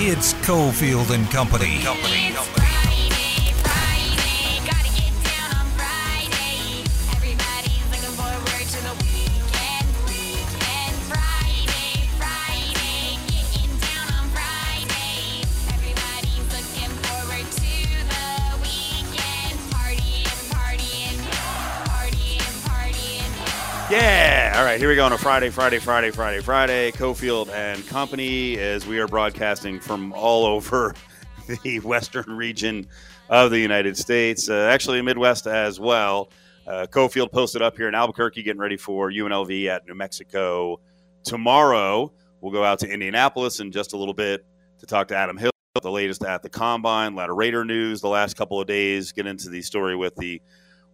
It's Cofield and Company. Company. Company. Here we go on a Friday, Friday, Friday, Friday, Friday. Cofield and Company, as we are broadcasting from all over the western region of the United States, uh, actually Midwest as well. Uh, Cofield posted up here in Albuquerque, getting ready for UNLV at New Mexico tomorrow. We'll go out to Indianapolis in just a little bit to talk to Adam Hill, the latest at the combine, of Raider news the last couple of days, get into the story with the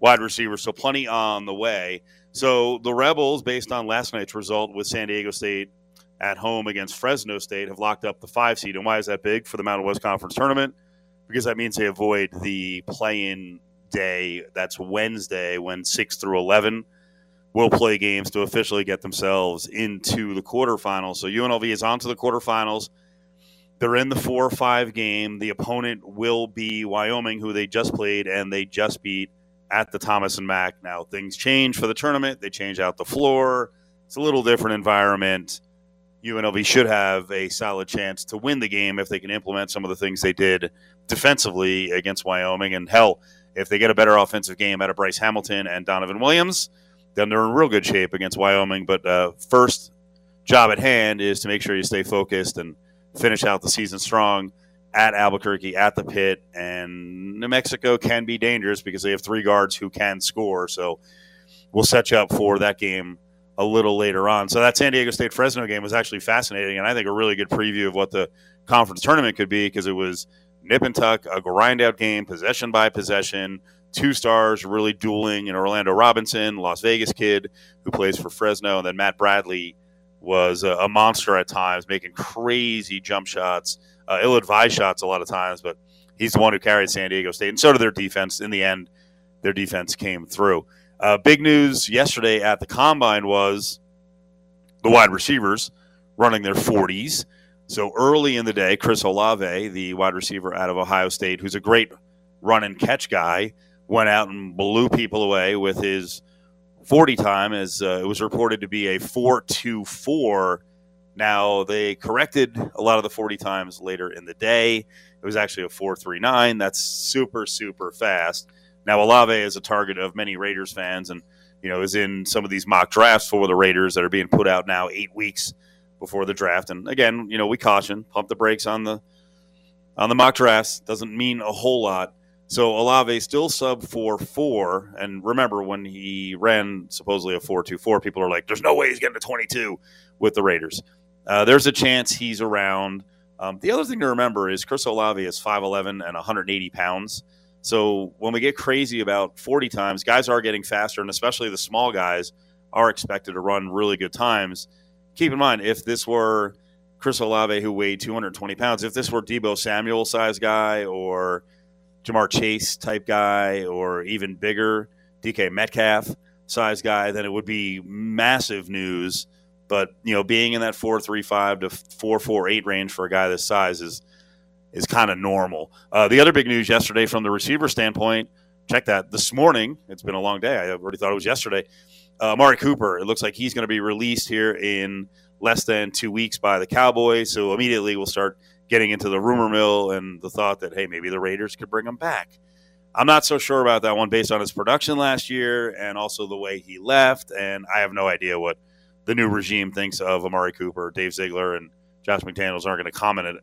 wide receiver. So plenty on the way. So the Rebels, based on last night's result with San Diego State at home against Fresno State, have locked up the five seed. And why is that big for the Mountain West Conference tournament? Because that means they avoid the play-in day. That's Wednesday when six through eleven will play games to officially get themselves into the quarterfinals. So UNLV is on to the quarterfinals. They're in the four or five game. The opponent will be Wyoming, who they just played and they just beat at the Thomas and Mack. Now things change for the tournament. They change out the floor. It's a little different environment. UNLV should have a solid chance to win the game if they can implement some of the things they did defensively against Wyoming. And hell, if they get a better offensive game out of Bryce Hamilton and Donovan Williams, then they're in real good shape against Wyoming. But uh, first job at hand is to make sure you stay focused and finish out the season strong at Albuquerque at the pit, and New Mexico can be dangerous because they have three guards who can score. So we'll set you up for that game a little later on. So that San Diego State Fresno game was actually fascinating, and I think a really good preview of what the conference tournament could be because it was nip and tuck, a grind out game, possession by possession. Two stars really dueling in Orlando Robinson, Las Vegas kid who plays for Fresno, and then Matt Bradley was a, a monster at times, making crazy jump shots uh, ill-advised shots a lot of times, but he's the one who carried San Diego State, and so did their defense. In the end, their defense came through. Uh, big news yesterday at the combine was the wide receivers running their 40s. So early in the day, Chris Olave, the wide receiver out of Ohio State, who's a great run and catch guy, went out and blew people away with his 40 time, as uh, it was reported to be a 4.24 now, they corrected a lot of the 40 times later in the day. It was actually a 439. That's super, super fast. Now, Olave is a target of many Raiders fans and, you know, is in some of these mock drafts for the Raiders that are being put out now eight weeks before the draft. And again, you know, we caution, pump the brakes on the on the mock drafts. Doesn't mean a whole lot. So Olave still sub four four, and remember when he ran supposedly a four two four, people are like, "There's no way he's getting to twenty two with the Raiders." Uh, there's a chance he's around. Um, the other thing to remember is Chris Olave is 5'11 and 180 pounds. So when we get crazy about 40 times, guys are getting faster, and especially the small guys are expected to run really good times. Keep in mind, if this were Chris Olave, who weighed 220 pounds, if this were Deebo Samuel size guy or Ja'Marr Chase type guy or even bigger DK Metcalf size guy, then it would be massive news but you know, being in that four three five to four four eight range for a guy this size is is kind of normal. Uh, the other big news yesterday from the receiver standpoint, check that this morning. It's been a long day. I already thought it was yesterday. Uh, Amari Cooper. It looks like he's going to be released here in less than two weeks by the Cowboys. So immediately we'll start getting into the rumor mill and the thought that hey, maybe the Raiders could bring him back. I'm not so sure about that one based on his production last year and also the way he left. And I have no idea what the new regime thinks of Amari Cooper, Dave Ziegler, and Josh McDaniels aren't going to comment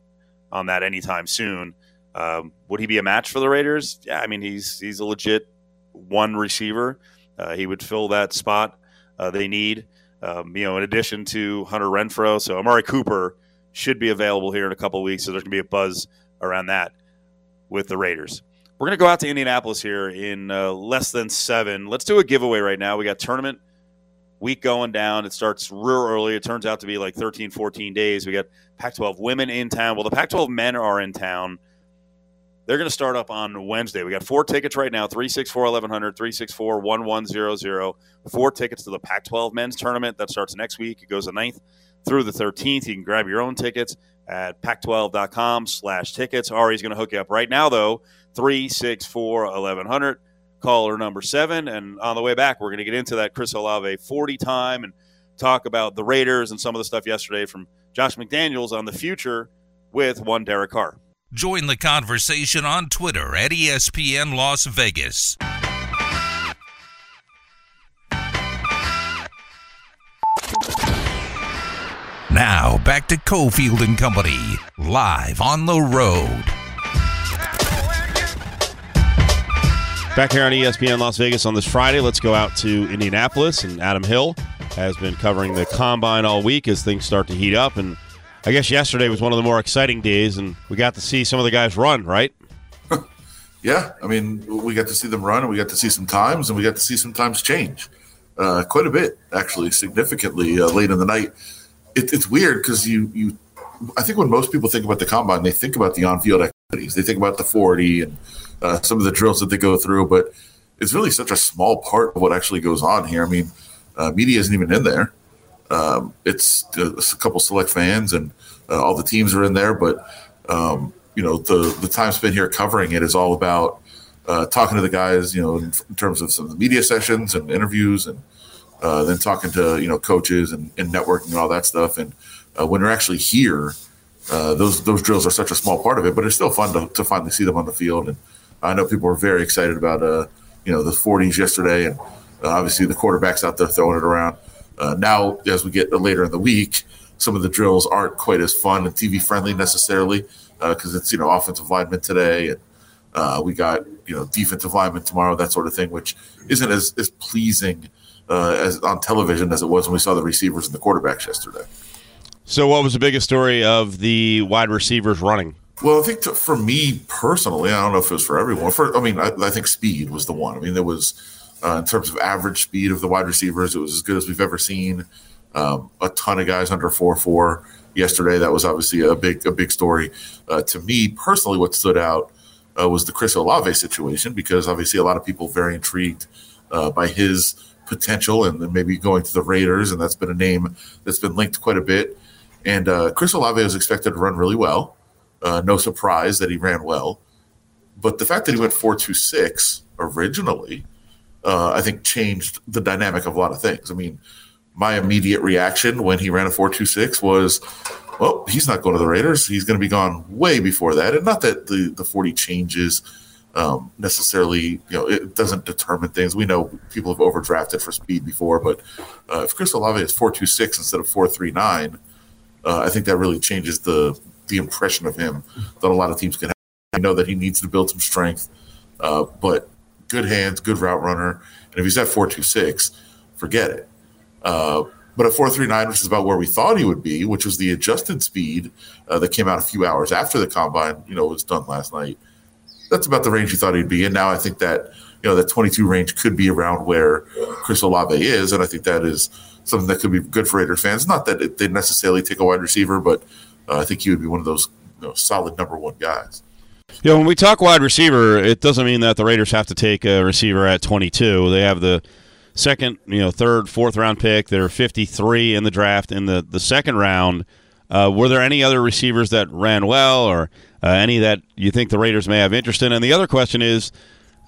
on that anytime soon. Um, would he be a match for the Raiders? Yeah, I mean he's he's a legit one receiver. Uh, he would fill that spot uh, they need. Um, you know, in addition to Hunter Renfrow, so Amari Cooper should be available here in a couple weeks. So there's going to be a buzz around that with the Raiders. We're going to go out to Indianapolis here in uh, less than seven. Let's do a giveaway right now. We got tournament week going down. It starts real early. It turns out to be like 13, 14 days. We got Pac 12 women in town. Well, the Pac 12 men are in town. They're going to start up on Wednesday. We got four tickets right now 364 1100, 364 1100. Four tickets to the Pac 12 men's tournament that starts next week. It goes the 9th through the 13th. You can grab your own tickets. at pac12.com slash tickets. Ari's going to hook you up right now, though, 364 1100, caller number seven. And on the way back, we're going to get into that Chris Olave 40 time and talk about the Raiders and some of the stuff yesterday from Josh McDaniels on the future with one Derek Carr. Join the conversation on Twitter at ESPN Las Vegas. Now back to Cofield and Company, live on the road. Back here on ESPN Las Vegas on this Friday, let's go out to Indianapolis. And Adam Hill has been covering the combine all week as things start to heat up. And I guess yesterday was one of the more exciting days, and we got to see some of the guys run, right? yeah, I mean, we got to see them run, and we got to see some times, and we got to see some times change uh, quite a bit, actually, significantly uh, late in the night. It, it's weird because you you, I think when most people think about the combine, they think about the on-field activities, they think about the forty and uh, some of the drills that they go through, but it's really such a small part of what actually goes on here. I mean, uh, media isn't even in there. Um, it's, it's, a couple select fans and uh, all the teams are in there, but um, you know the the time spent here covering it is all about uh, talking to the guys, you know, in, in, terms of some of the media sessions and interviews, and uh, then talking to you know coaches and, and, networking and all that stuff. And uh, when they're actually here, uh, those those drills are such a small part of it, but it's still fun to, to finally see them on the field. And I know people were very excited about uh, you know the 40s yesterday, and uh, obviously the quarterbacks out there throwing it around. Uh, now, as we get later in the week, some of the drills aren't quite as fun and TV friendly necessarily because it's you know offensive linemen today, and we got you know defensive linemen tomorrow, that sort of thing, which isn't as as pleasing as on television as it was when we saw the receivers and the quarterbacks yesterday. So, what was the biggest story of the wide receivers running? Well, I think to, for me personally, I don't know if it was for everyone. For I mean, I, I think speed was the one. I mean, there was uh, in terms of average speed of the wide receivers, it was as good as we've ever seen. Um, a ton of guys under four four yesterday. That was obviously a big a big story. Uh, to me personally, what stood out uh, was the Chris Olave situation because obviously a lot of people very intrigued uh, by his potential and then maybe going to the Raiders, and that's been a name that's been linked quite a bit. And uh, Chris Olave was expected to run really well. Uh, no surprise that he ran well, but the fact that he went four two six originally uh, I think changed the dynamic of a lot of things. I mean, my immediate reaction when he ran a four two six was, well, he's not going to the Raiders. He's going to be gone way before that. And not that the the forty changes um, necessarily, you know, it doesn't determine things. We know people have overdrafted for speed before, but uh, if Chris Olave is four two six instead of four three nine, uh, I think that really changes the the impression of him that a lot of teams can have. I know that he needs to build some strength, uh, but good hands, good route runner. And if he's at 426, forget it. Uh, but at 439, which is about where we thought he would be, which was the adjusted speed uh, that came out a few hours after the combine, you know, was done last night. That's about the range you thought he'd be. And now I think that, you know, that 22 range could be around where Chris Olave is. And I think that is something that could be good for Raiders fans. Not that it, they necessarily take a wide receiver, but uh, I think he would be one of those you know, solid number one guys. Yeah, when we talk wide receiver, it doesn't mean that the Raiders have to take a receiver at 22. They have the second, you know, third, fourth round pick. They're 53 in the draft in the the second round. Uh, were there any other receivers that ran well, or uh, any that you think the Raiders may have interest in? And the other question is,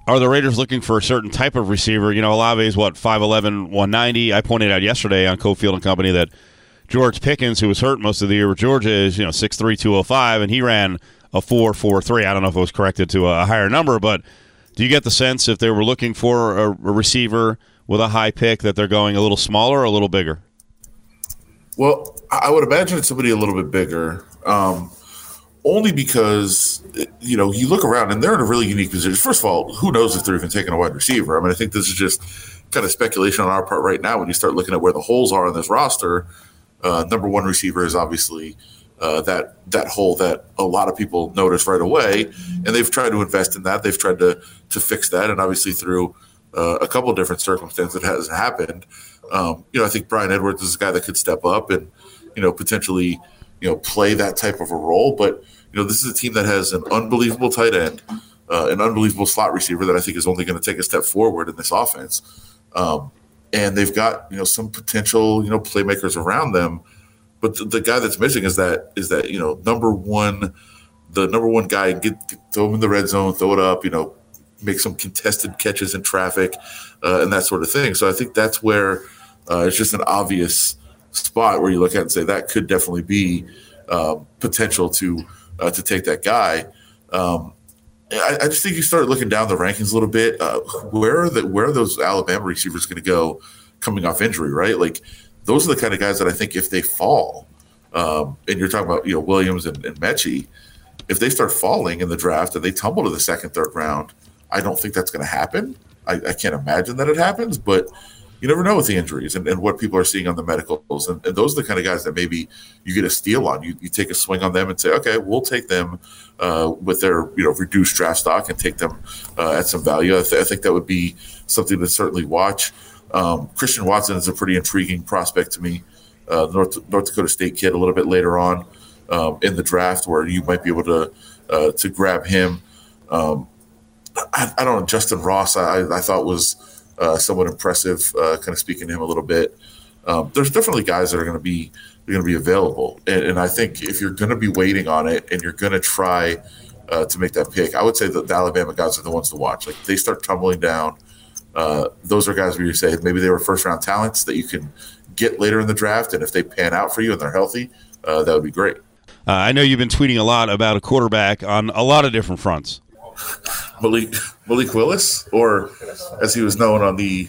are the Raiders looking for a certain type of receiver? You know, Olave is what 5'11", 190. I pointed out yesterday on Cofield and Company that George Pickens, who was hurt most of the year with Georgia, is you know 6'3", 205, and he ran a four four three. I don't know if it was corrected to a higher number, but do you get the sense if they were looking for a, receiver with a high pick that they're going a little smaller or a little bigger? Well, I would imagine somebody a little bit bigger. Um, only because you know you look around and they're in a really unique position. First of all, who knows if they're even taking a wide receiver? I mean, I think this is just kind of speculation on our part right now. When you start looking at where the holes are in this roster, uh, number one receiver is obviously uh, that that hole that a lot of people notice right away, and they've tried to invest in that. They've tried to to fix that, and obviously through uh, a couple different circumstances, it hasn't happened. Um, you know, I think Bryan Edwards is a guy that could step up and you know potentially you know play that type of a role. But you know, this is a team that has an unbelievable tight end, uh, an unbelievable slot receiver that I think is only going to take a step forward in this offense. Um, and they've got you know some potential you know playmakers around them but the, the, guy that's missing is that is that you know number one, the number one guy get, get throw him in the red zone, throw it up, you know, make some contested catches in traffic, uh, and that sort of thing. So I think that's where uh, it's just an obvious spot where you look at and say that could definitely be uh, potential to uh, to take that guy. Um, I, I, just think you start looking down the rankings a little bit. Uh, where are the where are those Alabama receivers going to go coming off injury? Right, like those are the kind of guys that I think if they fall, um, and you're talking about you know Williams and, and Metchie, if they start falling in the draft and they tumble to the second, third round, I don't think that's going to happen. I, I, can't imagine that it happens, but you never know with the injuries and, and what people are seeing on the medicals. And, and, those are the kind of guys that maybe you get a steal on. You, you take a swing on them and say, okay, we'll take them uh, with their you know reduced draft stock and take them uh, at some value. I, th- I, think that would be something to certainly watch. Um, Christian Watson is a pretty intriguing prospect to me. Uh, North North Dakota State kid a little bit later on um, in the draft, where you might be able to uh, to grab him. Um, I, I, don't know. Justyn Ross, I, I thought was uh, somewhat impressive. Uh, kind of speaking to him a little bit. Um, there's definitely guys that are going to be going to be available, and, and, I think if you're going to be waiting on it and you're going to try uh, to make that pick, I would say that the Alabama guys are the ones to watch. Like they start tumbling down. Uh, those are guys where you say maybe they were first round talents that you can get later in the draft, and if they pan out for you and they're healthy, uh, that would be great. Uh, I know you've been tweeting a lot about a quarterback on a lot of different fronts. Malik Malik Willis, or as he was known on the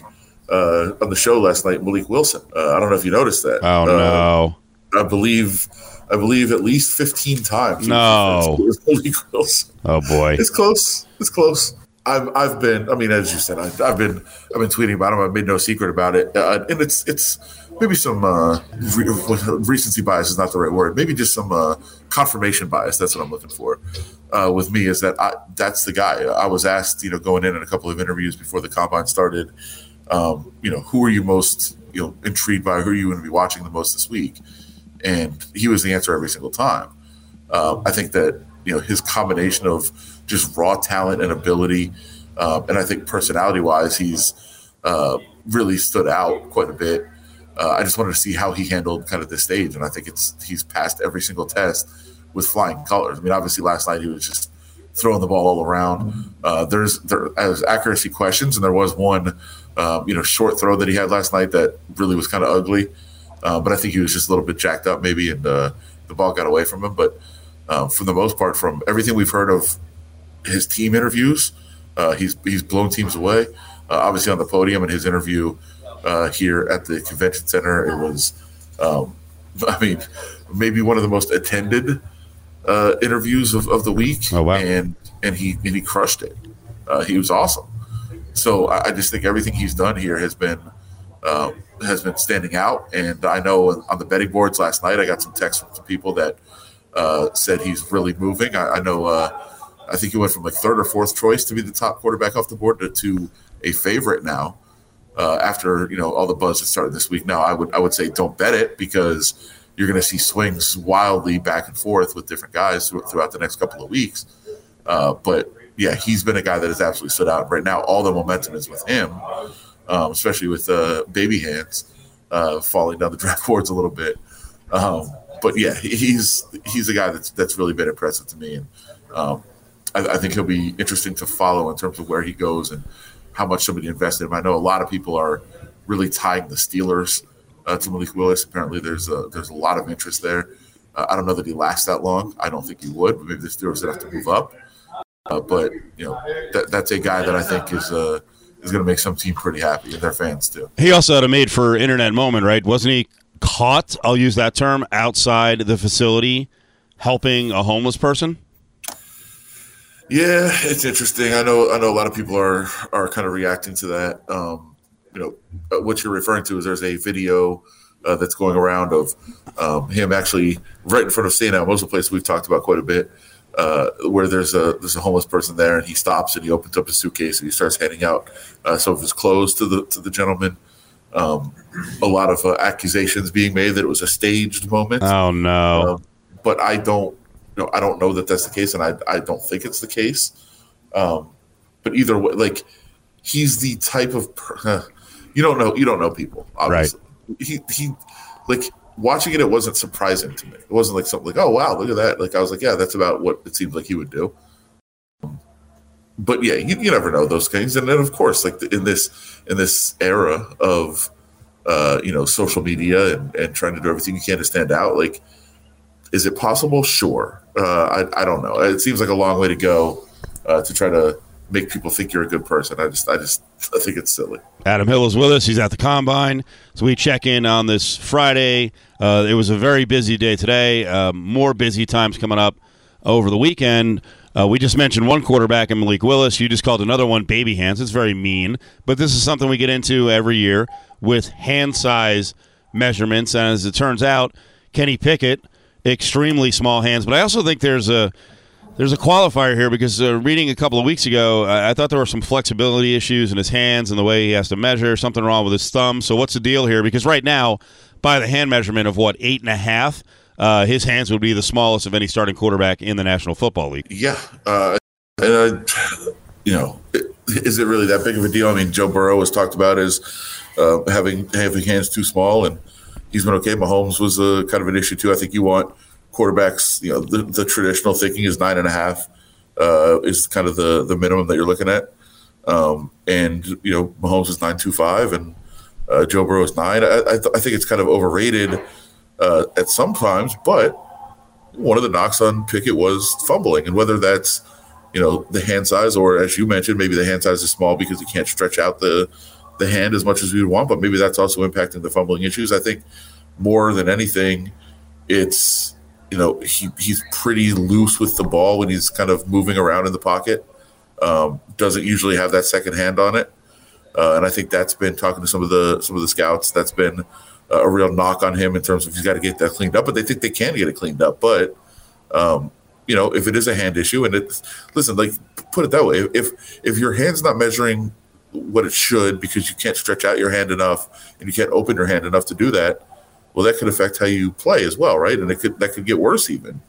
uh, on the show last night, Malik Wilson. Uh, I don't know if you noticed that. Oh no! Uh, I believe I believe at least fifteen times. No, Malik Wilson. Oh boy, it's close. It's close. I've I've been. I mean, as you said, I've, I've been I've been tweeting about him. I've made no secret about it, uh, and it's it's maybe some uh, re- recency bias is not the right word. Maybe just some uh, confirmation bias. That's what I'm looking for. Uh, with me is that I, that's the guy. I was asked, you know, going in in a couple of interviews before the combine started. Um, you know, who are you most you know intrigued by? Who are you going to be watching the most this week? And he was the answer every single time. Uh, I think that you know his combination of just raw talent and ability, uh, and I think personality wise, he's uh, really stood out quite a bit uh, I just wanted to see how he handled kind of this stage, and I think it's he's passed every single test with flying colors. I mean, obviously last night he was just throwing the ball all around. Uh, there's there as accuracy questions, and there was one um, you know short throw that he had last night that really was kind of ugly, uh, but I think he was just a little bit jacked up maybe, and uh, the ball got away from him. But uh, for the most part, from everything we've heard of his team interviews, uh, he's he's blown teams away. obviously on the podium in his interview uh, here at the convention center. It was, um, I mean, maybe one of the most attended uh, interviews of, of the week. Oh wow! And and he and he crushed it. Uh, he was awesome. So I, I, just think everything he's done here has been uh, has been standing out. And I know on the betting boards last night, I got some texts from some people that uh, said he's really moving. I, I know. Uh, I think he went from like third or fourth choice to be the top quarterback off the board to, to a favorite now uh, after you know all the buzz that started this week. Now, I would I would say don't bet it because you're going to see swings wildly back and forth with different guys throughout the next couple of weeks. Uh, but yeah, he's been a guy that has absolutely stood out. Right now, all the momentum is with him, um, especially with uh, baby hands uh, falling down the draft boards a little bit. Um, but yeah, he's he's a guy that's that's really been impressive to me, and um, I, I, think he'll be interesting to follow in terms of where he goes and how much somebody invested in him. I know a lot of people are really tying the Steelers uh, to Malik Willis. Apparently, there's a, there's a lot of interest there. Uh, I don't know that he lasts that long. I don't think he would, but maybe the Steelers would have to move up. Uh, but you know, that, that's a guy that I think is uh, is going to make some team pretty happy and their fans too. He also had a made for internet moment, right? Wasn't he caught? I'll use that term outside the facility, helping a homeless person. Yeah, it's interesting. I know. I know a lot of people are are kind of reacting to that. Um, you know, uh, what you're referring to is there's a video uh, that's going around of um, him actually right in front of St. Elmo's, a place we've talked about quite a bit, uh, where there's a there's a homeless person there, and he stops and he opens up his suitcase and he starts handing out uh, some of his clothes to the to the gentleman. Um, a lot of uh, accusations being made that it was a staged moment. Oh no! Um, but I don't know, I don't know that that's the case, and I I don't think it's the case. Um, but either way, like he's the type of per- you don't know you don't know people obviously. Right. He he like watching it, it wasn't surprising to me. It wasn't like something like, oh wow, look at that. Like I was like, yeah, that's about what it seemed like he would do. But yeah, you, you never know those things. And then of course, like in this in this era of uh, you know social media and, and trying to do everything you can to stand out, like is it possible? Sure. Uh, I I don't know. It seems like a long way to go uh, to try to make people think you're a good person. I just I just I think it's silly. Adam Hill is with us. He's at the combine. So we check in on this Friday. Uh, it was a very busy day today. Uh, more busy times coming up over the weekend. Uh, we just mentioned one quarterback in Malik Willis. You just called another one baby hands. It's very mean, but this is something we get into every year with hand size measurements. And as it turns out, Kenny Pickett, extremely small hands. But I also think there's a there's a qualifier here because uh, reading a couple of weeks ago, I, I thought there were some flexibility issues in his hands and the way he has to measure. Something wrong with his thumb. So what's the deal here? Because right now, by the hand measurement of what eight and a half, uh, his hands would be the smallest of any starting quarterback in the National Football League. Yeah, uh, and I, you know, is it really that big of a deal? I mean, Joe Burrow was talked about as uh, having having hands too small, and he's been okay. Mahomes was a kind of an issue too. I think you want quarterbacks, you know, the, the traditional thinking is nine and a half uh, is kind of the the minimum that you're looking at. Um, and you know, Mahomes is nine two five, and uh, Joe Burrow is nine. I, I, th- I, think it's kind of overrated uh, at some times, but one of the knocks on Pickett was fumbling, and whether that's you know the hand size or as you mentioned, maybe the hand size is small because he can't stretch out the the hand as much as we would want, but maybe that's also impacting the fumbling issues. I think more than anything, it's you know, he, he's pretty loose with the ball when he's kind of moving around in the pocket. Um, doesn't usually have that second hand on it, uh, and I think that's been talking to some of the some of the scouts. That's been a real knock on him in terms of he's got to get that cleaned up. But they think they can get it cleaned up. But um, you know, if it is a hand issue, and it's listen, like put it that way, if if your hand's not measuring what it should because you can't stretch out your hand enough and you can't open your hand enough to do that, well, that could affect how you play as well, right? And it could that could get worse even.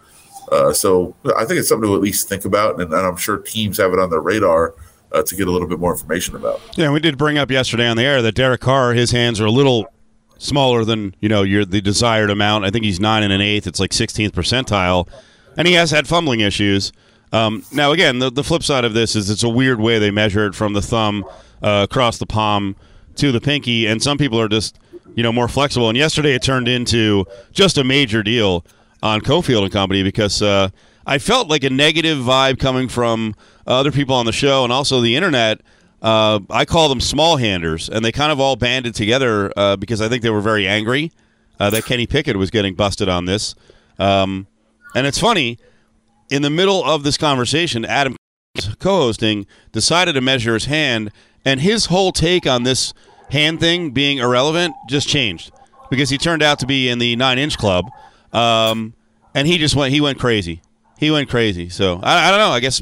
Uh, so I think it's something to at least think about, and, and I'm sure teams have it on their radar uh, to get a little bit more information about. Yeah, we did bring up yesterday on the air that Derek Carr, his hands are a little smaller than you know your the desired amount. I think he's nine and an eighth. It's like 16th percentile, and he has had fumbling issues. Um, now, again, the, the flip side of this is it's a weird way they measure it from the thumb uh, across the palm to the pinky, and some people are just you know, more flexible. And yesterday it turned into just a major deal on Cofield and Company because uh, I felt like a negative vibe coming from other people on the show and also the internet. Uh, I call them small handers, and they kind of all banded together uh, because I think they were very angry uh, that Kenny Pickett was getting busted on this. Um, and it's funny, in the middle of this conversation, Adam, co hosting, decided to measure his hand, and his whole take on this hand thing being irrelevant just changed because he turned out to be in the nine inch club, um, and he just went he went crazy. He went crazy. So I, I, don't know. I guess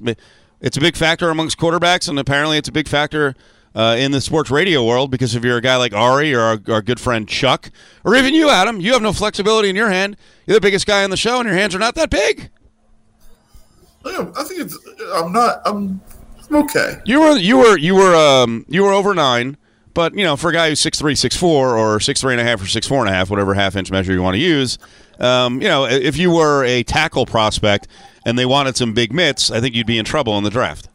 it's a big factor amongst quarterbacks, and apparently it's a big factor. Uh, in the sports radio world, because if you're a guy like Ari or our, our, good friend Chuck, or even you, Adam, you have no flexibility in your hand. You're the biggest guy on the show, and your hands are not that big. I think it's. I'm not. I'm, I'm okay. You were. You were. You were. Um. You were over nine. But you know, for a guy who's six three, six four, or six three and a half, or six four and a half, whatever half inch measure you want to use, um, you know, if you were a tackle prospect and they wanted some big mitts, I think you'd be in trouble in the draft.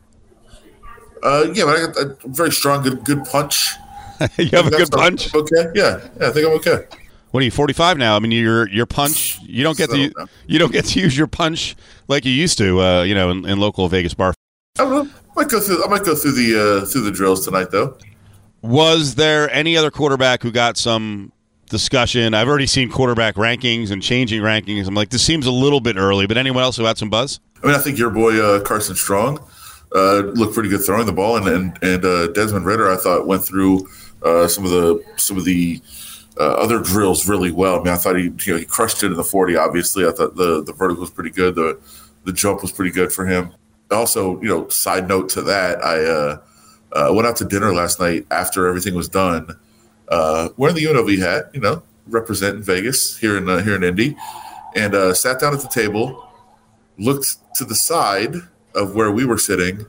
Uh, yeah, but I got a very strong, good, good punch. you have a good punch. Okay, yeah, yeah, I think I'm okay. What are you? Forty five now. I mean, your your punch. You don't get to you don't get to use your punch like you used to. Uh, you know, in, in local Vegas bar. I, know, I might go through. I might go through the uh, through the drills tonight, though. Was there any other quarterback who got some discussion? I've already seen quarterback rankings and changing rankings. I'm like, this seems a little bit early, but anyone else who had some buzz? I mean, I think your boy uh, Carson Strong uh, looked pretty good throwing the ball, and and, and uh, Desmond Ridder, I thought, went through uh, some of the some of the uh, other drills really well. I mean, I thought he you know he crushed it in the 40. Obviously, I thought the the vertical was pretty good. The the jump was pretty good for him. Also, you know, side note to that, I uh, uh, went out to dinner last night after everything was done, uh, wearing the UNLV hat, you know, representing Vegas here in uh, here in Indy, and uh, sat down at the table, looked to the side of where we were sitting,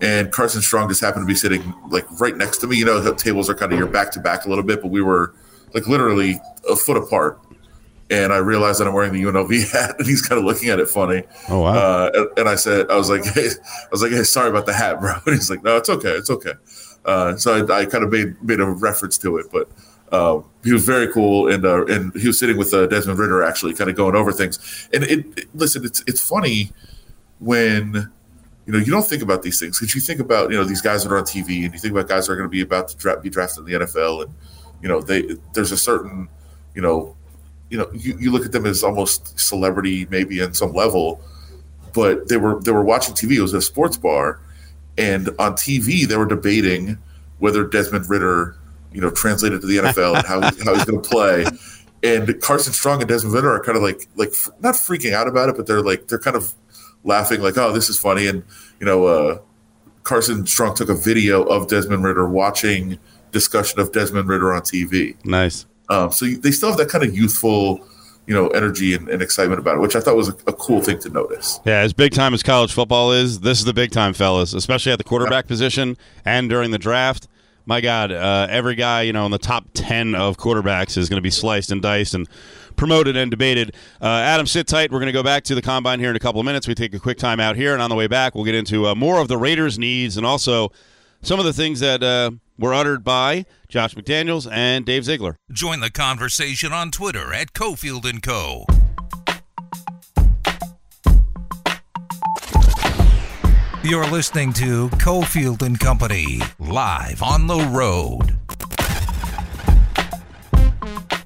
and Carson Strong just happened to be sitting like right next to me. You know, the tables are kind of your back to back a little bit, but we were like literally a foot apart. And I realized that I'm wearing the UNLV hat, and he's kind of looking at it funny. Oh wow! Uh, and, and, I said, I was like, hey, I was like, hey, sorry about the hat, bro. And he's like, no, it's okay, it's okay. Uh, so I, I, kind of made made a reference to it, but uh, he was very cool, and uh, and he was sitting with uh, Desmond Ridder actually, kind of going over things. And it, it, listen, it's it's funny when you know you don't think about these things because you think about you know these guys that are on TV, and you think about guys that are going to be about to dra- be drafted in the NFL, and you know they there's a certain you know you know you, you look at them as almost celebrity maybe in some level, but they were they were watching TV. It was a sports bar, and on TV they were debating whether Desmond Ridder you know, translated to the NFL and how, how he's going to play. And Carson Strong and Desmond Ridder are kind of like, like not freaking out about it, but they're like, they're kind of laughing, like, oh, this is funny. And, you know, uh, Carson Strong took a video of Desmond Ridder watching discussion of Desmond Ridder on TV. Nice. Um, so they still have that kind of youthful, you know, energy and, and, excitement about it, which I thought was a, a, cool thing to notice. Yeah, as big time as college football is, this is the big time, fellas, especially at the quarterback yeah. position and during the draft my God, uh, every guy you know in the top ten of quarterbacks is going to be sliced and diced and promoted and debated. Uh, Adam, sit tight. We're going to go back to the combine here in a couple of minutes. We take a quick time out here, and on the way back, we'll get into uh, more of the Raiders' needs and also some of the things that uh, were uttered by Josh McDaniels and Dave Ziegler. Join the conversation on Twitter at Cofield and Co. You're listening to Cofield and Company live on the road.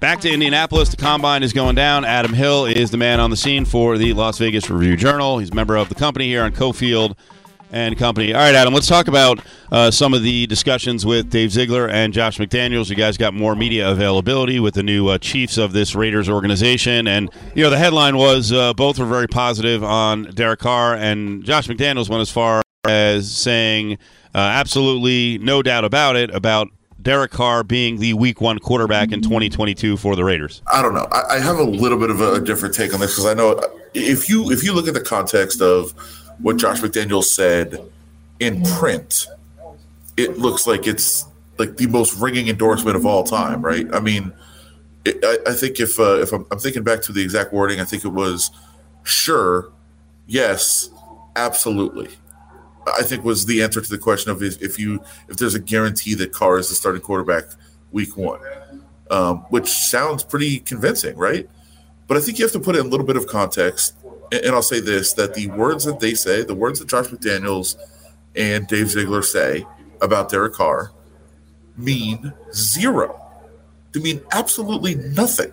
Back to Indianapolis. The combine is going down. Adam Hill is the man on the scene for the Las Vegas Review Journal. He's a member of the company here on Cofield and Company. All right, Adam, let's talk about uh, some of the discussions with Dave Ziegler and Josh McDaniels. You guys got more media availability with the new uh, chiefs of this Raiders organization. And, you know, the headline was uh, both were very positive on Derek Carr, and Josh McDaniels went as far as saying, uh, absolutely no doubt about it, about Derek Carr being the Week One quarterback in 2022 for the Raiders? I don't know. I, I have a little bit of a, different take on this because I know if you if you look at the context of what Josh McDaniels said in print, it looks like it's like the most ringing endorsement of all time, right? I mean, it, I, I, think if uh, if I'm, I'm, thinking back to the exact wording, I think it was sure, yes, absolutely. I think was the answer to the question of if you if there's a guarantee that Carr is the starting quarterback week one, um, which sounds pretty convincing, right? But I think you have to put it in a little bit of context and I'll say this that the words that they say, the words that Josh McDaniels and Dave Ziegler say about Derek Carr mean zero. They mean absolutely nothing.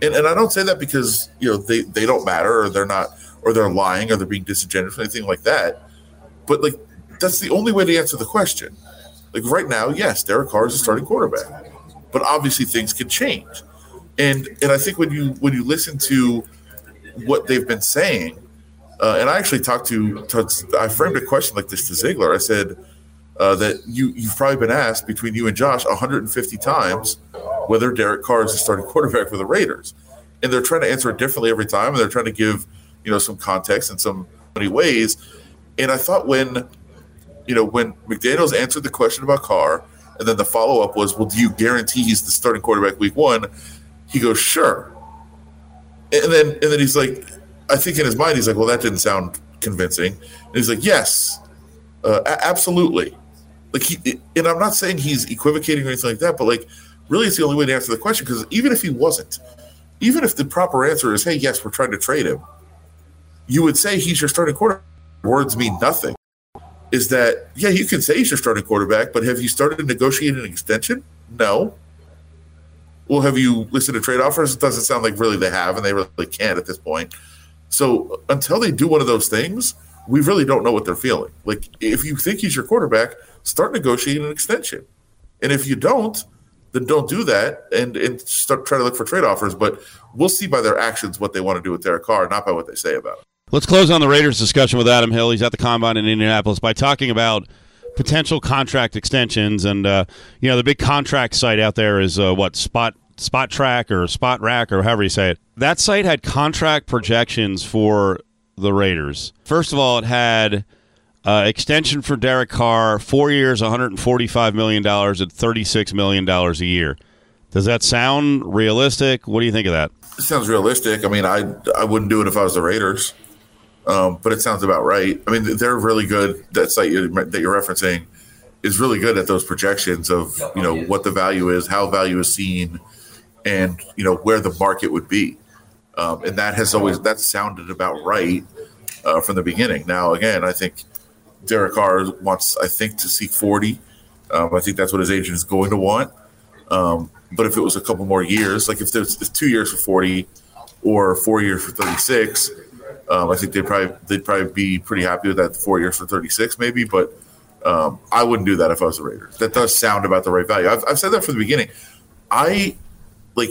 And, and I don't say that because you know they, they don't matter or they're not or they're lying or they're being disingenuous or anything like that. But like that's the only way to answer the question. Like right now, yes, Derek Carr is a starting quarterback, but obviously things can change. And and I think when you when you listen to what they've been saying. Uh, and I actually talked to, to, I framed a question like this to Ziegler. I said uh, that you you've probably been asked between you and Josh 150 times whether Derek Carr is the starting quarterback for the Raiders, and they're trying to answer it differently every time, and they're trying to give you know some context in some many ways. And I thought when you know when McDaniels answered the question about Carr, and then the follow up was, "Well, do you guarantee he's the starting quarterback week one?" He goes, "Sure." And then and then he's like, I think in his mind he's like, well, that didn't sound convincing. And he's like, yes, uh, absolutely. Like he, and I'm not saying he's equivocating or anything like that, but like, really, it's the only way to answer the question because even if he wasn't, even if the proper answer is, hey, yes, we're trying to trade him, you would say he's your starting quarterback. Words mean nothing. Is that yeah? You can say he's your starting quarterback, but have you started negotiating an extension? No well, have you listened to trade offers? It doesn't sound like really they have, and they really can't at this point. So until they do one of those things, we really don't know what they're feeling. Like if you think he's your quarterback, start negotiating an extension, and if you don't, then don't do that and and start trying to look for trade offers. But we'll see by their actions what they want to do with Derek Carr, not by what they say about it. Let's close on the Raiders discussion with Adam Hill. He's at the combine in Indianapolis by talking about potential contract extensions, and uh, you know the big contract site out there is uh, what Spot Spot Track or Spot Rack or however you say it. That site had contract projections for the Raiders. First of all, it had uh, extension for Derek Carr, four years, $145 million at $36 million a year. Does that sound realistic? What do you think of that? It sounds realistic. I mean, I I wouldn't do it if I was the Raiders, um, but it sounds about right. I mean, they're really good. That site that you're referencing is really good at those projections of you know what the value is, how value is seen, and you know where the market would be. Um, and that has always that sounded about right uh, from the beginning. Now, again, I think Derek Carr wants, I think, to seek 40. Um, I think that's what his agent is going to want. Um, but if it was a couple more years, like if there's two years for 40 or four years for 36, um, I think they'd probably they'd probably be pretty happy with that. Four years for 36, maybe, but um, I wouldn't do that if I was the Raiders. That does sound about the right value. I've, I've said that from the beginning. I like.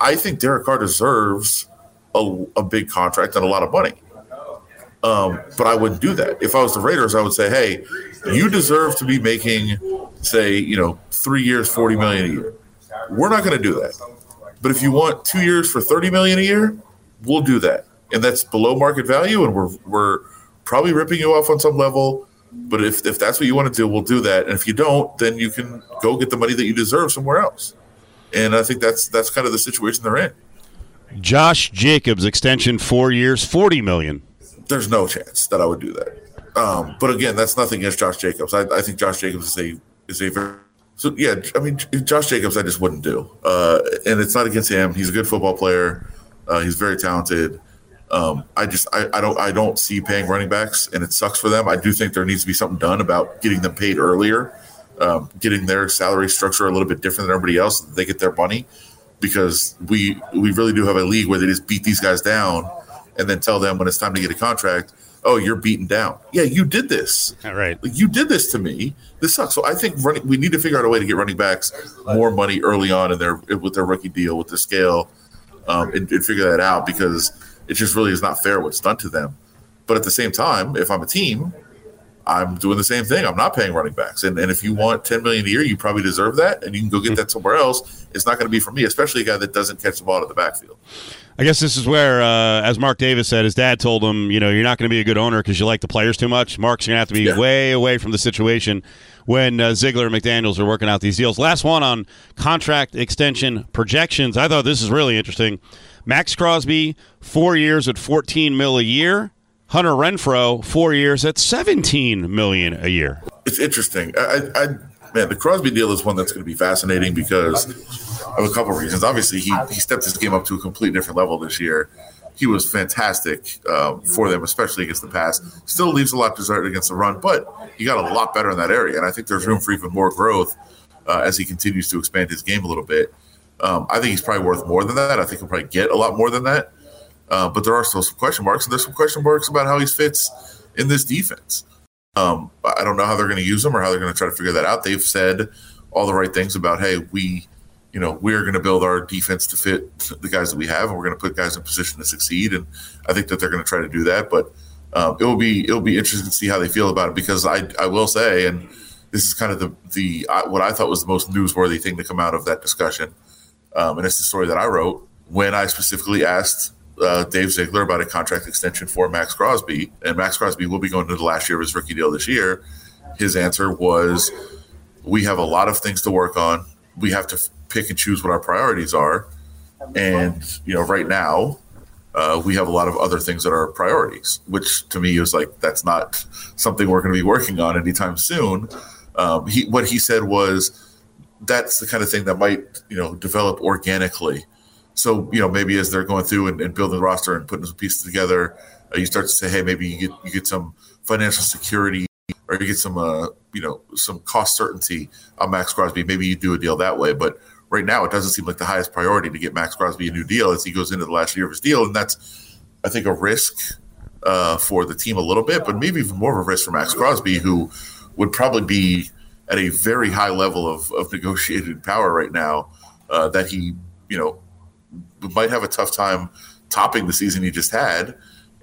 I think Derek Carr deserves a, a big contract and a lot of money. Um, but I wouldn't do that. If I was the Raiders, I would say, "Hey, you deserve to be making, say, you know, three years, forty million a year. We're not going to do that. But if you want two years for thirty million a year, we'll do that, and that's below market value, and we're we're probably ripping you off on some level. But if if that's what you want to do, we'll do that. And if you don't, then you can go get the money that you deserve somewhere else. And I think that's that's kind of the situation they're in. Josh Jacobs extension four years, forty million there's no chance that I would do that. Um, but again, that's nothing against Josh Jacobs. I, I, think Josh Jacobs is a is a very so yeah. I mean, Josh Jacobs, I just wouldn't do. Uh, and it's not against him. He's a good football player. Uh, he's very talented. Um, I just I, I don't I don't see paying running backs, and it sucks for them. I do think there needs to be something done about getting them paid earlier, um, getting their salary structure a little bit different than everybody else. So they get their money because we we really do have a league where they just beat these guys down and then tell them when it's time to get a contract, oh, you're beaten down. Yeah, you did this. All right. Like, you did this to me. This sucks. So I think running, we need to figure out a way to get running backs more money early on in their with their rookie deal with the scale, um, and, and figure that out because it just really is not fair what's done to them. But at the same time, if I'm a team, I'm doing the same thing. I'm not paying running backs, and and if you want 10 million a year, you probably deserve that, and you can go get that somewhere else. It's not going to be for me, especially a guy that doesn't catch the ball at the backfield. I guess this is where, uh, as Mark Davis said, his dad told him, you know, you're not going to be a good owner because you like the players too much. Mark's going to have to be yeah. way away from the situation when uh, Ziegler and McDaniels are working out these deals. Last one on contract extension projections. I thought this is really interesting. Maxx Crosby, four years at 14 mil a year. Hunter Renfrow, four years at 17 million a year. It's interesting. I, I man, the Crosby deal is one that's going to be fascinating because of a couple of reasons. Obviously, he he stepped his game up to a completely different level this year. He was fantastic um, for them, especially against the pass. Still leaves a lot to desired against the run, but he got a lot better in that area. And I think there's room for even more growth uh, as he continues to expand his game a little bit. Um, I think he's probably worth more than that. I think he'll probably get a lot more than that. Uh, but there are still some question marks, and there's some question marks about how he fits in this defense. Um, I don't know how they're going to use him or how they're going to try to figure that out. They've said all the right things about, hey, we, you know, we're going to build our defense to fit the guys that we have, and we're going to put guys in position to succeed. And I think that they're going to try to do that. But um, it will be it will be interesting to see how they feel about it because I I will say, and this is kind of the the what I thought was the most newsworthy thing to come out of that discussion, um, and it's the story that I wrote when I specifically asked uh, Dave Ziegler about a contract extension for Maxx Crosby, and Maxx Crosby will be going to the last year of his rookie deal this year. His answer was, "We have a lot of things to work on. We have to pick and choose what our priorities are, and you know, right now." Uh, we have a lot of other things that are priorities, which to me is like that's not something we're going to be working on anytime soon. Um, he, what he said was that's the kind of thing that might you know develop organically. So you know maybe as they're going through and, and building the roster and putting some pieces together, uh, you start to say, hey, maybe you get you get some financial security or you get some uh, you know some cost certainty on Maxx Crosby. Maybe you do a deal that way, but right now it doesn't seem like the highest priority to get Maxx Crosby a new deal as he goes into the last year of his deal, and that's I think a risk uh, for the team a little bit, but maybe even more of a risk for Maxx Crosby, who would probably be at a very high level of, of negotiated power right now. Uh, that he, you know, might have a tough time topping the season he just had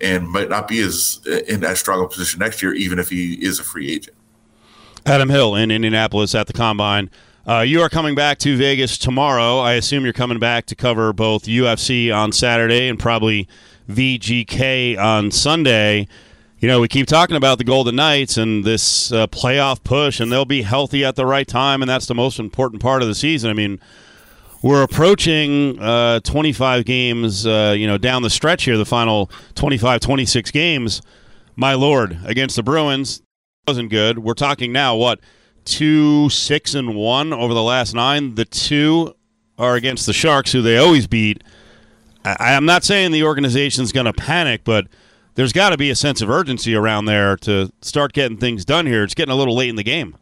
and might not be as in as strong a position next year, even if he is a free agent. Adam Hill in Indianapolis at the combine. Uh, you are coming back to Vegas tomorrow. I assume you're coming back to cover both UFC on Saturday and probably VGK on Sunday. You know, we keep talking about the Golden Knights and this uh, playoff push, and they'll be healthy at the right time, and that's the most important part of the season. I mean, we're approaching uh, 25 games, uh, you know, down the stretch here, the final 25, 26 games. My lord, against the Bruins wasn't good. We're talking now what two, six, and one over the last nine. The two are against the Sharks, who they always beat. I, I'm not saying the organization's going to panic, but there's got to be a sense of urgency around there to start getting things done here. It's getting a little late in the game.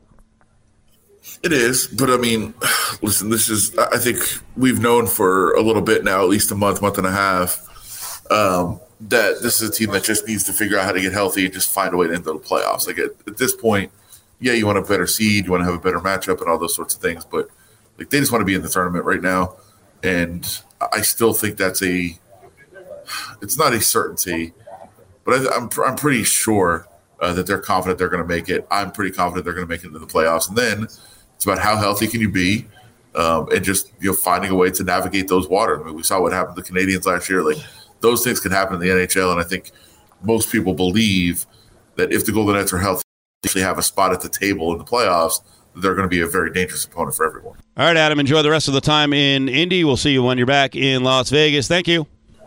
It is, but I mean, listen, this is, I think we've known for a little bit now, at least a month, month and a half, um, that this is a team that just needs to figure out how to get healthy and just find a way to enter the playoffs. Like at, at this point, yeah, you want a better seed, you want to have a better matchup and all those sorts of things, but like they just want to be in the tournament right now. And I still think that's a, it's not a certainty, but I, am I'm, I'm pretty sure uh, that they're confident they're going to make it. I'm pretty confident they're going to make it into the playoffs. And then it's about how healthy can you be, um, and just you know finding a way to navigate those waters. I mean, we saw what happened to the Canadiens last year. Like those things can happen in the NHL, and I think most people believe that if the Golden Knights are healthy, they actually have a spot at the table in the playoffs. They're going to be a very dangerous opponent for everyone. All right, Adam. Enjoy the rest of the time in Indy. We'll see you when you're back in Las Vegas. Thank you.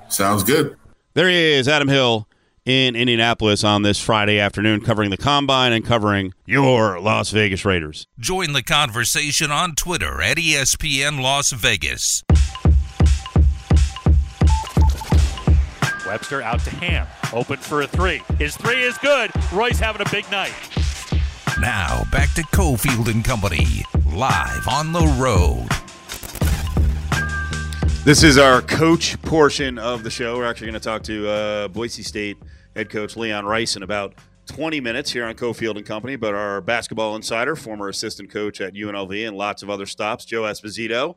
Sounds good. There he is, Adam Hill in Indianapolis on this Friday afternoon, covering the combine and covering your Las Vegas Raiders. Join the conversation on Twitter at ESPN Las Vegas. Webster out to Ham, open for a three. His three is good. Roy's having a big night. Now back to Cofield and Company, live on the road. This is our coach portion of the show. We're actually going to talk to uh, Boise State head coach Leon Rice in about 20 minutes here on Cofield and Company. But our basketball insider, former assistant coach at UNLV, and lots of other stops, Joe Esposito,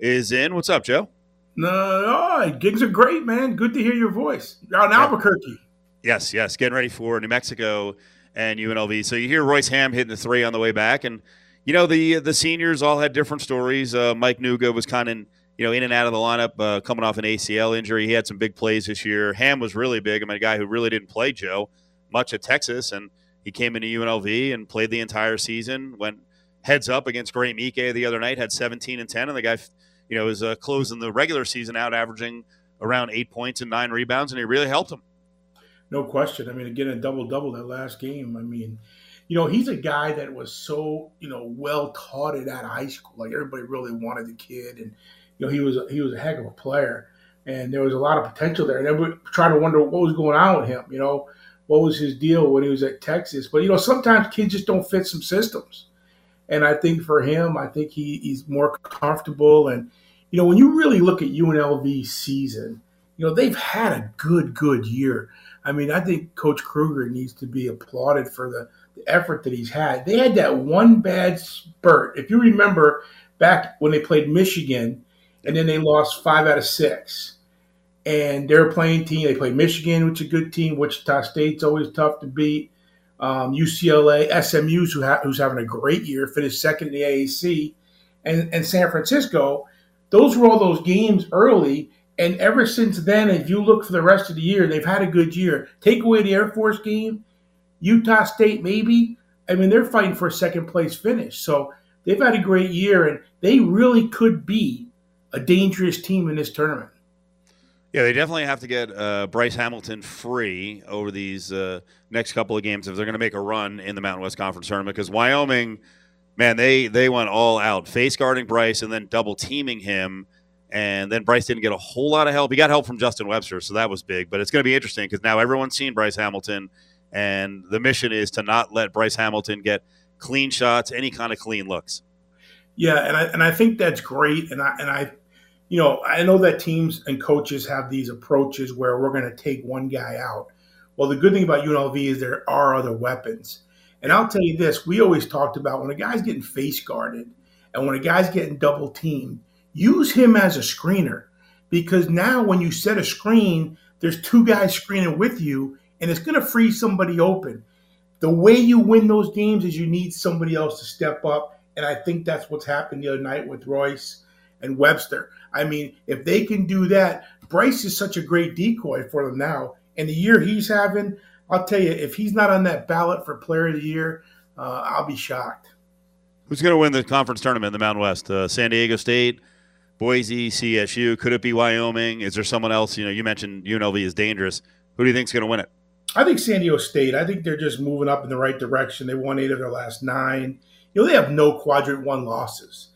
is in. What's up, Joe? No, no, gigs are great, man. Good to hear your voice. You're out in Albuquerque. Yes, yes. Getting ready for New Mexico and UNLV. So you hear Royce Ham hitting the three on the way back, and you know the the seniors all had different stories. Uh, Mike Nuga was kind of you know, in and out of the lineup, uh, coming off an ACL injury. He had some big plays this year. Ham was really big. I mean, a guy who really didn't play Joe much at Texas, and he came into UNLV and played the entire season. Went heads up against Graham Ike the other night, had 17 and 10, and the guy, you know, was uh, closing the regular season out, averaging around eight points and nine rebounds, and he really helped him. No question. I mean, again, a double double that last game. I mean, you know, he's a guy that was so you know well taught at high school. Like everybody really wanted the kid, and you know, he was he was a heck of a player, and there was a lot of potential there. And everybody tried to wonder what was going on with him. You know, what was his deal when he was at Texas? But you know, sometimes kids just don't fit some systems. And I think for him, I think he, he's more comfortable. And you know, when you really look at UNLV's season, you know they've had a good good year. I mean, I think Coach Kruger needs to be applauded for the, the effort that he's had. They had that one bad spurt. If you remember back when they played Michigan and then they lost five out of six. And they're playing team. They play Michigan, which is a good team. Wichita State's always tough to beat. Um, UCLA, SMU's who ha- who's having a great year, finished second in the AAC, and, and San Francisco. Those were all those games early, and ever since then, if you look for the rest of the year, they've had a good year. Take away the Air Force game, Utah State maybe. I mean, they're fighting for a second place finish. So they've had a great year, and they really could be a dangerous team in this tournament. Yeah, they definitely have to get uh, Bryce Hamilton free over these uh, next couple of games if they're going to make a run in the Mountain West Conference tournament. Because Wyoming, man, they they went all out, face guarding Bryce and then double teaming him, and then Bryce didn't get a whole lot of help. He got help from Justin Webster, so that was big. But it's going to be interesting because now everyone's seen Bryce Hamilton, and the mission is to not let Bryce Hamilton get clean shots, any kind of clean looks. Yeah, and I and I think that's great, and I and I you know, I know that teams and coaches have these approaches where we're going to take one guy out. Well, the good thing about UNLV is there are other weapons. And I'll tell you this we always talked about when a guy's getting face guarded and when a guy's getting double teamed, use him as a screener because now when you set a screen, there's two guys screening with you and it's going to free somebody open. The way you win those games is you need somebody else to step up. And I think that's what's happened the other night with Royce and Webster. I mean, if they can do that, Bryce is such a great decoy for them now. And the year he's having, I'll tell you, if he's not on that ballot for Player of the Year, uh, I'll be shocked. Who's going to win the conference tournament in the Mountain West? Uh, San Diego State, Boise, CSU. Could it be Wyoming? Is there someone else? You know, you mentioned UNLV is dangerous. Who do you think is going to win it? I think San Diego State. I think they're just moving up in the right direction. They won eight of their last nine. You know, they have no quadrant one losses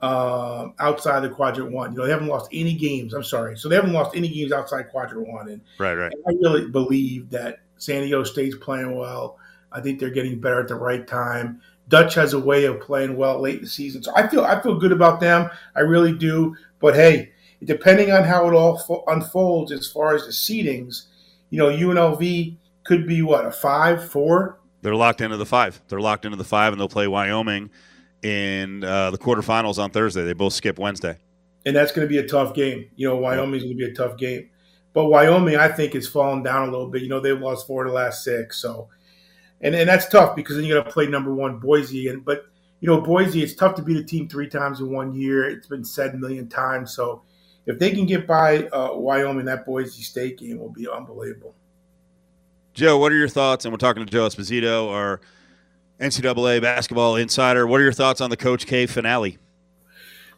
uh, outside the quadrant one. You know, they haven't lost any games. I'm sorry, so they haven't lost any games outside quadrant one. And right, right. I really believe that San Diego State's playing well. I think they're getting better at the right time. Dutch has a way of playing well late in the season, so I feel I feel good about them. I really do. But hey, depending on how it all fo- unfolds as far as the seedings, you know, UNLV could be what a five, four. They're locked into the five. They're locked into the five, and they'll play Wyoming in uh, the quarterfinals on Thursday. They both skip Wednesday, and that's going to be a tough game. You know, Wyoming's going to be a tough game, but Wyoming, I think, is falling down a little bit. You know, they've lost four of the last six, so and and that's tough because then you got to play number one Boise, and but you know Boise, it's tough to beat a team three times in one year. It's been said a million times, so if they can get by uh, Wyoming, that Boise State game will be unbelievable. Joe, what are your thoughts? And we're talking to Joe Esposito, our NCAA basketball insider. What are your thoughts on the Coach K finale?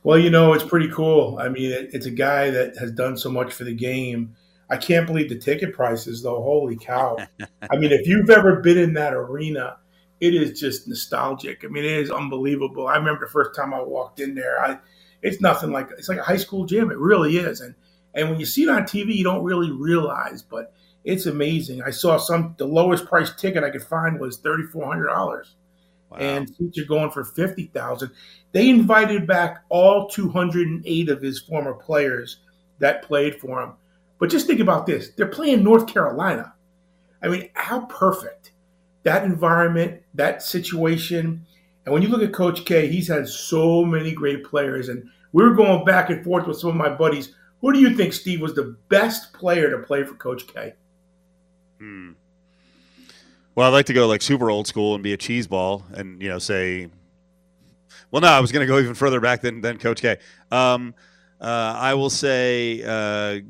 Well, you know, it's pretty cool. I mean, it, it's a guy that has done so much for the game. I can't believe the ticket prices, though. Holy cow. I mean, if you've ever been in that arena, it is just nostalgic. I mean, it is unbelievable. I remember the first time I walked in there. I, it's nothing like it's like a high school gym. It really is. And and when you see it on TV, you don't really realize, but it's amazing. I saw some the lowest price ticket I could find was thirty four hundred dollars, wow. and seats are going for fifty thousand. They invited back all two hundred and eight of his former players that played for him. But just think about this: they're playing North Carolina. I mean, how perfect that environment, that situation. And when you look at Coach K, he's had so many great players. And we were going back and forth with some of my buddies. Who do you think, Steve, was the best player to play for Coach K? Hmm. Well, I'd like to go like super old school and be a cheese ball and, you know, say, well, no, I was going to go even further back than, than Coach K. Um, uh, I will say, uh,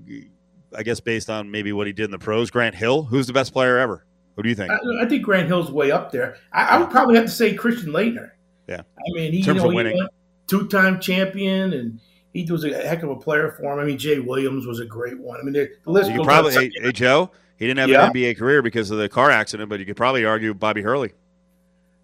I guess based on maybe what he did in the pros, Grant Hill, who's the best player ever? What do you think? I, I think Grant Hill's way up there. I, I, would probably have to say Christian Laettner. Yeah. I mean, he, you know, two-time champion, and he was a heck of a player for him. I mean, Jay Williams was a great one. I mean, the list. You probably, hey, hey, Joe, he didn't have yeah. an NBA career because of the car accident, but you could probably argue Bobby Hurley.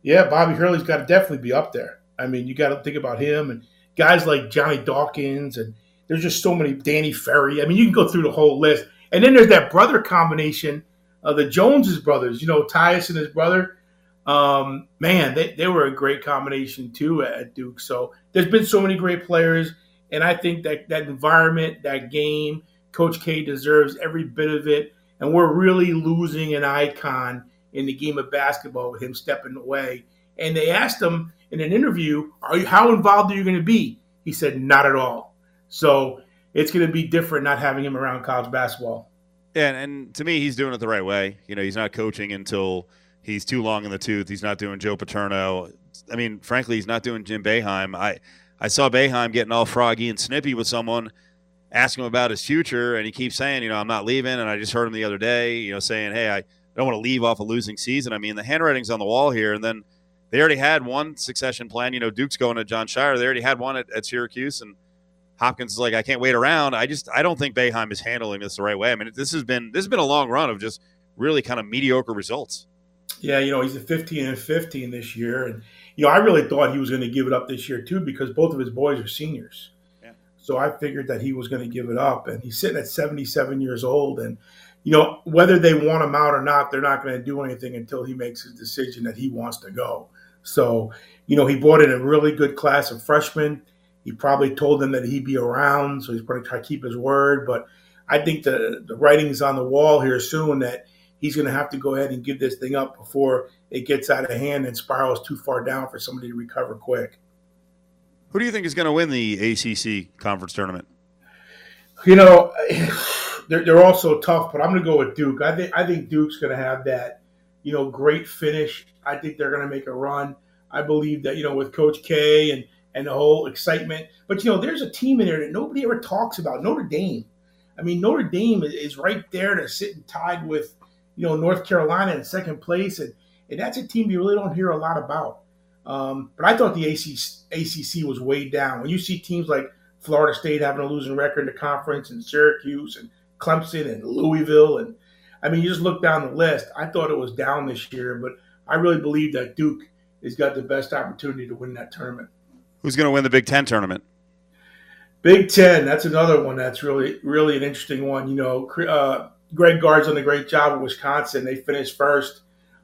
Yeah, Bobby Hurley's got to definitely be up there. I mean, you got to think about him and guys like Johnny Dawkins, and there's just so many. Danny Ferry. I mean, you can go through the whole list. And then there's that brother combination of the Joneses brothers. You know, Tyus and his brother. Um, man, they, they were a great combination too at Duke. So there's been so many great players, and I think that that environment, that game, Coach K deserves every bit of it and we're really losing an icon in the game of basketball with him stepping away. And they asked him in an interview, "Are you how involved are you going to be?" He said, "Not at all." So it's going to be different not having him around college basketball. Yeah, and to me, he's doing it the right way. You know, he's not coaching until he's too long in the tooth. He's not doing Joe Paterno. I mean, frankly, he's not doing Jim Boeheim. I I saw Boeheim getting all froggy and snippy with someone ask him about his future, and he keeps saying, you know, I'm not leaving. And I just heard him the other day, you know, saying, hey, I don't want to leave off a losing season. I mean, the handwriting's on the wall here. And then they already had one succession plan. You know, Duke's going to Jon Scheyer. They already had one at, at Syracuse, and Hopkins is like, I can't wait around. I just, I don't think Boeheim is handling this the right way. I mean, this has been, this has been a long run of just really kind of mediocre results. Yeah, you know, he's a 15 and 15 this year, and you know, I really thought he was going to give it up this year too because both of his boys are seniors. So I figured that he was going to give it up. And he's sitting at 77 years old. And, you know, whether they want him out or not, they're not going to do anything until he makes his decision that he wants to go. So, you know, he brought in a really good class of freshmen. He probably told them that he'd be around. So he's going to try to keep his word. But I think the, the writing's on the wall here soon that he's going to have to go ahead and give this thing up before it gets out of hand and spirals too far down for somebody to recover quick. Who do you think is going to win the ACC conference tournament? You know, they're, they're all so tough, but I'm going to go with Duke. I think I think Duke's going to have that, you know, great finish. I think they're going to make a run. I believe that you know with Coach K and and the whole excitement. But you know, there's a team in there that nobody ever talks about. Notre Dame. I mean, Notre Dame is right there to sit and tied with you know North Carolina in second place, and and that's a team you really don't hear a lot about. Um, but I thought the ACC, ACC was way down. When you see teams like Florida State having a losing record in the conference, and Syracuse, and Clemson, and Louisville, and I mean, you just look down the list. I thought it was down this year, but I really believe that Duke has got the best opportunity to win that tournament. Who's going to win the Big Ten tournament? Big Ten, that's another one that's really, really an interesting one. You know, uh, Greg Gard's done a great job at Wisconsin. They finished first.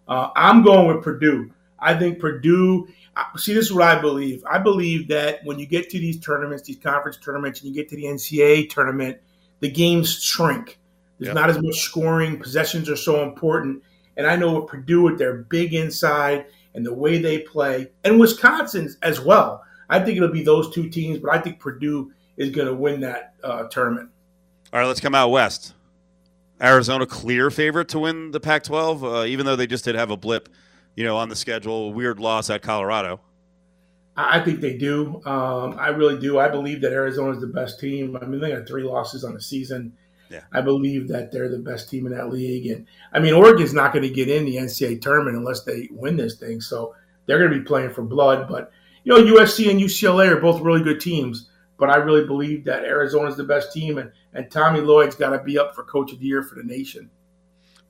Uh, I'm going with Purdue. I think Purdue. See, this is what I believe. I believe that when you get to these tournaments, these conference tournaments, and you get to the NCAA tournament, the games shrink. There's yep. not as much scoring. Possessions are so important. And I know with Purdue, with their big inside and the way they play, and Wisconsin as well. I think it'll be those two teams, but I think Purdue is going to win that uh, tournament. All right, let's come out west. Arizona clear favorite to win the Pac-12, uh, even though they just did have a blip, you know, on the schedule, weird loss at Colorado. I think they do. Um, I really do. I believe that Arizona is the best team. I mean, they got three losses on the season. Yeah. I believe that they're the best team in that league. And I mean, Oregon's not going to get in the NCAA tournament unless they win this thing. So they're going to be playing for blood. But, you know, USC and UCLA are both really good teams but I really believe that Arizona's the best team, and, and Tommy Lloyd's got to be up for Coach of the Year for the nation.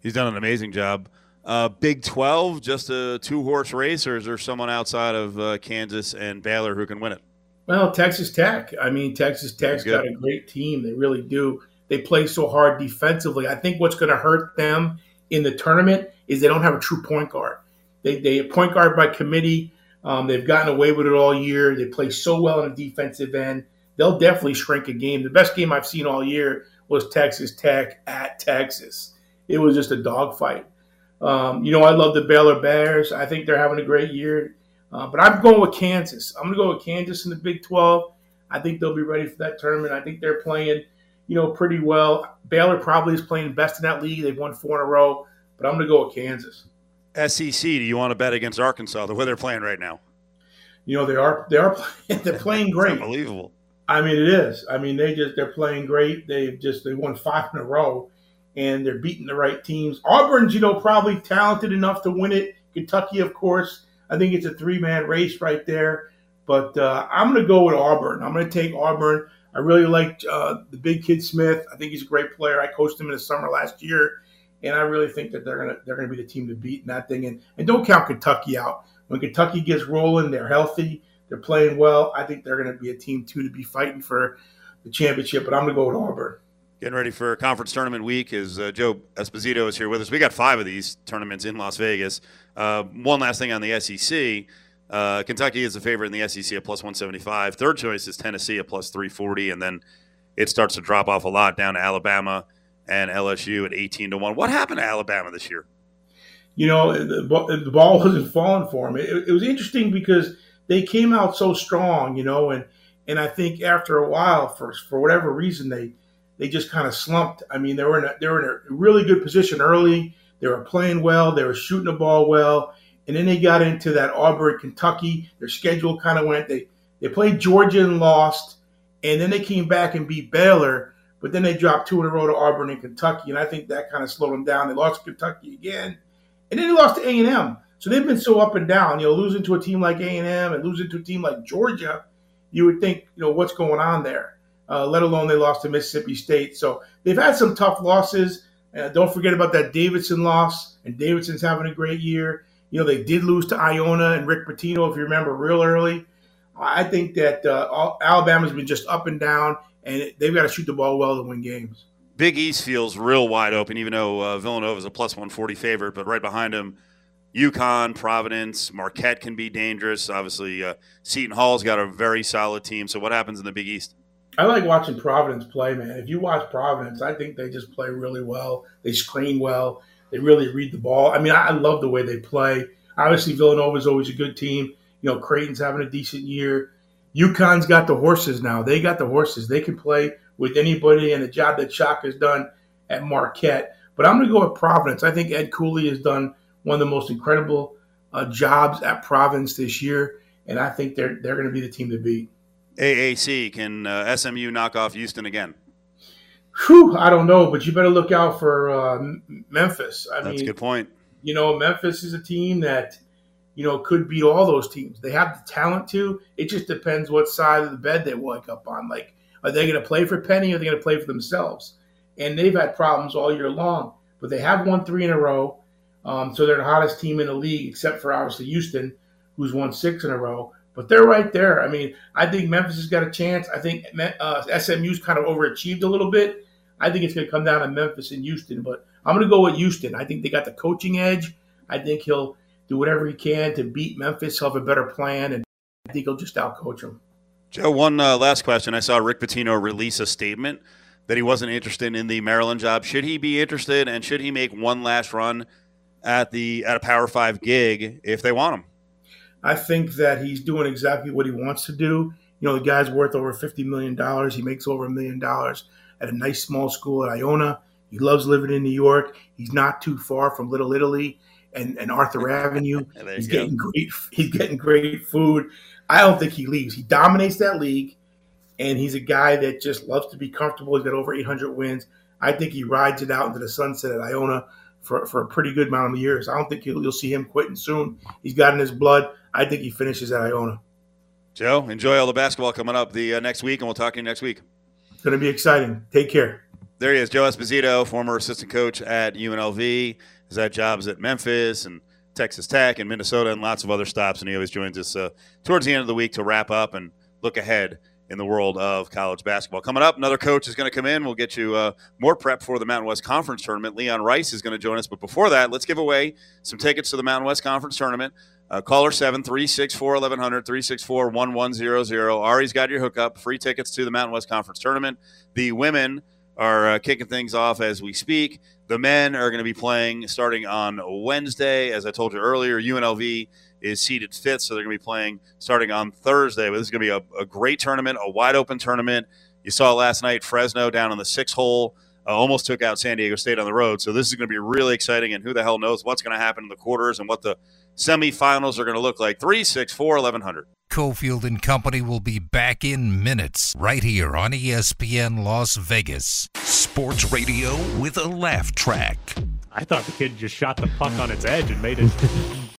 He's done an amazing job. Uh, Big 12, just a two horse race, or is there someone outside of uh, Kansas and Baylor who can win it? Well, Texas Tech. I mean, Texas Tech's got a great team. They really do. They play so hard defensively. I think what's going to hurt them in the tournament is they don't have a true point guard. They, they point guard by committee. Um, they've gotten away with it all year. They play so well on the defensive end they'll definitely shrink a game. The best game I've seen all year was Texas Tech at Texas. It was just a dogfight. Um, you know, I love the Baylor Bears. I think they're having a great year. Uh, but I'm going with Kansas. I'm going to go with Kansas in the Big 12. I think they'll be ready for that tournament. I think they're playing, you know, pretty well. Baylor probably is playing best in that league. They've won four in a row, but I'm going to go with Kansas. SEC, do you want to bet against Arkansas the way they're playing right now? You know, they are they are playing, they're playing great. unbelievable. I mean, it is. I mean, they just they're playing great. They've just they won five in a row, and they're beating the right teams. Auburn's, you know, probably talented enough to win it. Kentucky, of course. I think it's a three man race right there. But uh, I'm going to go with Auburn. I'm going to take Auburn. I really like uh, the big kid Smith. I think he's a great player. I coached him in the summer last year, and I really think that they're going to they're going to be the team to beat in that thing. And and don't count Kentucky out. When Kentucky gets rolling, they're healthy. They're playing well. I think they're going to be a team too to be fighting for the championship. But I'm going to go with Auburn. Getting ready for conference tournament week is uh, Joe Esposito is here with us. We got five of these tournaments in Las Vegas. Uh, one last thing on the SEC. Uh, Kentucky is a favorite in the SEC at plus 175. Third choice is Tennessee at plus 340. And then it starts to drop off a lot down to Alabama and LSU at 18 to 1. What happened to Alabama this year? You know, the, the ball wasn't falling for them. It, it was interesting because – they came out so strong, you know, and and I think after a while, for for whatever reason, they they just kind of slumped. I mean, they were in a, they were in a really good position early. They were playing well. They were shooting the ball well, and then they got into that Auburn, Kentucky. Their schedule kind of went. They they played Georgia and lost, and then they came back and beat Baylor. But then they dropped two in a row to Auburn and Kentucky, and I think that kind of slowed them down. They lost to Kentucky again, and then they lost to A and M. So they've been so up and down. You know, losing to a team like A and M and losing to a team like Georgia, you would think, you know, what's going on there? Uh, let alone they lost to Mississippi State. So they've had some tough losses. Uh, don't forget about that Davidson loss, and Davidson's having a great year. You know, they did lose to Iona and Rick Pitino, if you remember, real early. I think that uh, Alabama's been just up and down, and they've got to shoot the ball well to win games. Big East feels real wide open, even though uh, Villanova is a plus 140 favorite, but right behind them – UConn, Providence, Marquette can be dangerous. Obviously, uh, Seton Hall's got a very solid team. So, what happens in the Big East? I like watching Providence play, man. If you watch Providence, I think they just play really well. They screen well. They really read the ball. I mean, I, love the way they play. Obviously, Villanova is always a good team. You know, Creighton's having a decent year. UConn's got the horses now. They got the horses. They can play with anybody, and the job that Shaka has done at Marquette. But I'm going to go with Providence. I think Ed Cooley has done one of the most incredible uh, jobs at Providence this year, and I think they're they're going to be the team to beat. AAC can uh, SMU knock off Houston again? Whew, I don't know, but you better look out for uh, Memphis. I That's mean, a good point. You know, Memphis is a team that you know could beat all those teams. They have the talent to. It just depends what side of the bed they wake up on. Like Are they going to play for Penny or are they going to play for themselves? And they've had problems all year long, but they have won three in a row. Um, so they're the hottest team in the league, except for obviously Houston, who's won six in a row. But they're right there. I mean, I think Memphis has got a chance. I think uh, SMU's kind of overachieved a little bit. I think it's going to come down to Memphis and Houston, but I'm going to go with Houston. I think they got the coaching edge. I think he'll do whatever he can to beat Memphis. He'll have a better plan, and I think he'll just outcoach them. Joe, one uh, last question. I saw Rick Pitino release a statement that he wasn't interested in the Maryland job. Should he be interested, and should he make one last run at the at a Power Five gig if they want him? I think that he's doing exactly what he wants to do. You know, the guy's worth over fifty million dollars. He makes over a million dollars at a nice small school at Iona. He loves living in New York. He's not too far from Little Italy and, and Arthur Avenue. he's go. getting great. He's getting great food. I don't think he leaves. He dominates that league, and he's a guy that just loves to be comfortable. He's got over 800 wins. I think he rides it out into the sunset at Iona for, for a pretty good amount of years. I don't think you'll, you'll see him quitting soon. He's got in his blood. I think he finishes at Iona. Joe, enjoy all the basketball coming up the uh, next week, and we'll talk to you next week. It's going to be exciting. Take care. There he is, Joe Esposito, former assistant coach at UNLV. Has had jobs at Memphis and Texas Tech and Minnesota and lots of other stops. And he always joins us uh, towards the end of the week to wrap up and look ahead in the world of college basketball. Coming up, another coach is going to come in. We'll get you uh, more prep for the Mountain West Conference tournament. Leon Rice is going to join us. But before that, let's give away some tickets to the Mountain West Conference tournament. Uh, caller 7 364 1100 364 1100. Ari's got your hookup. Free tickets to the Mountain West Conference tournament. The women are uh, kicking things off as we speak. The men are going to be playing starting on Wednesday. As I told you earlier, UNLV is seeded fifth, so they're going to be playing starting on Thursday. But this is going to be a, a great tournament, a wide open tournament. You saw last night Fresno down on the six hole. Uh, almost took out San Diego State on the road. So this is going to be really exciting. And who the hell knows what's going to happen in the quarters and what the semifinals are going to look like. 3 6 4 1100. Cofield and Company will be back in minutes right here on ESPN Las Vegas. Sports radio with a laugh track. I thought the kid just shot the puck on its edge and made it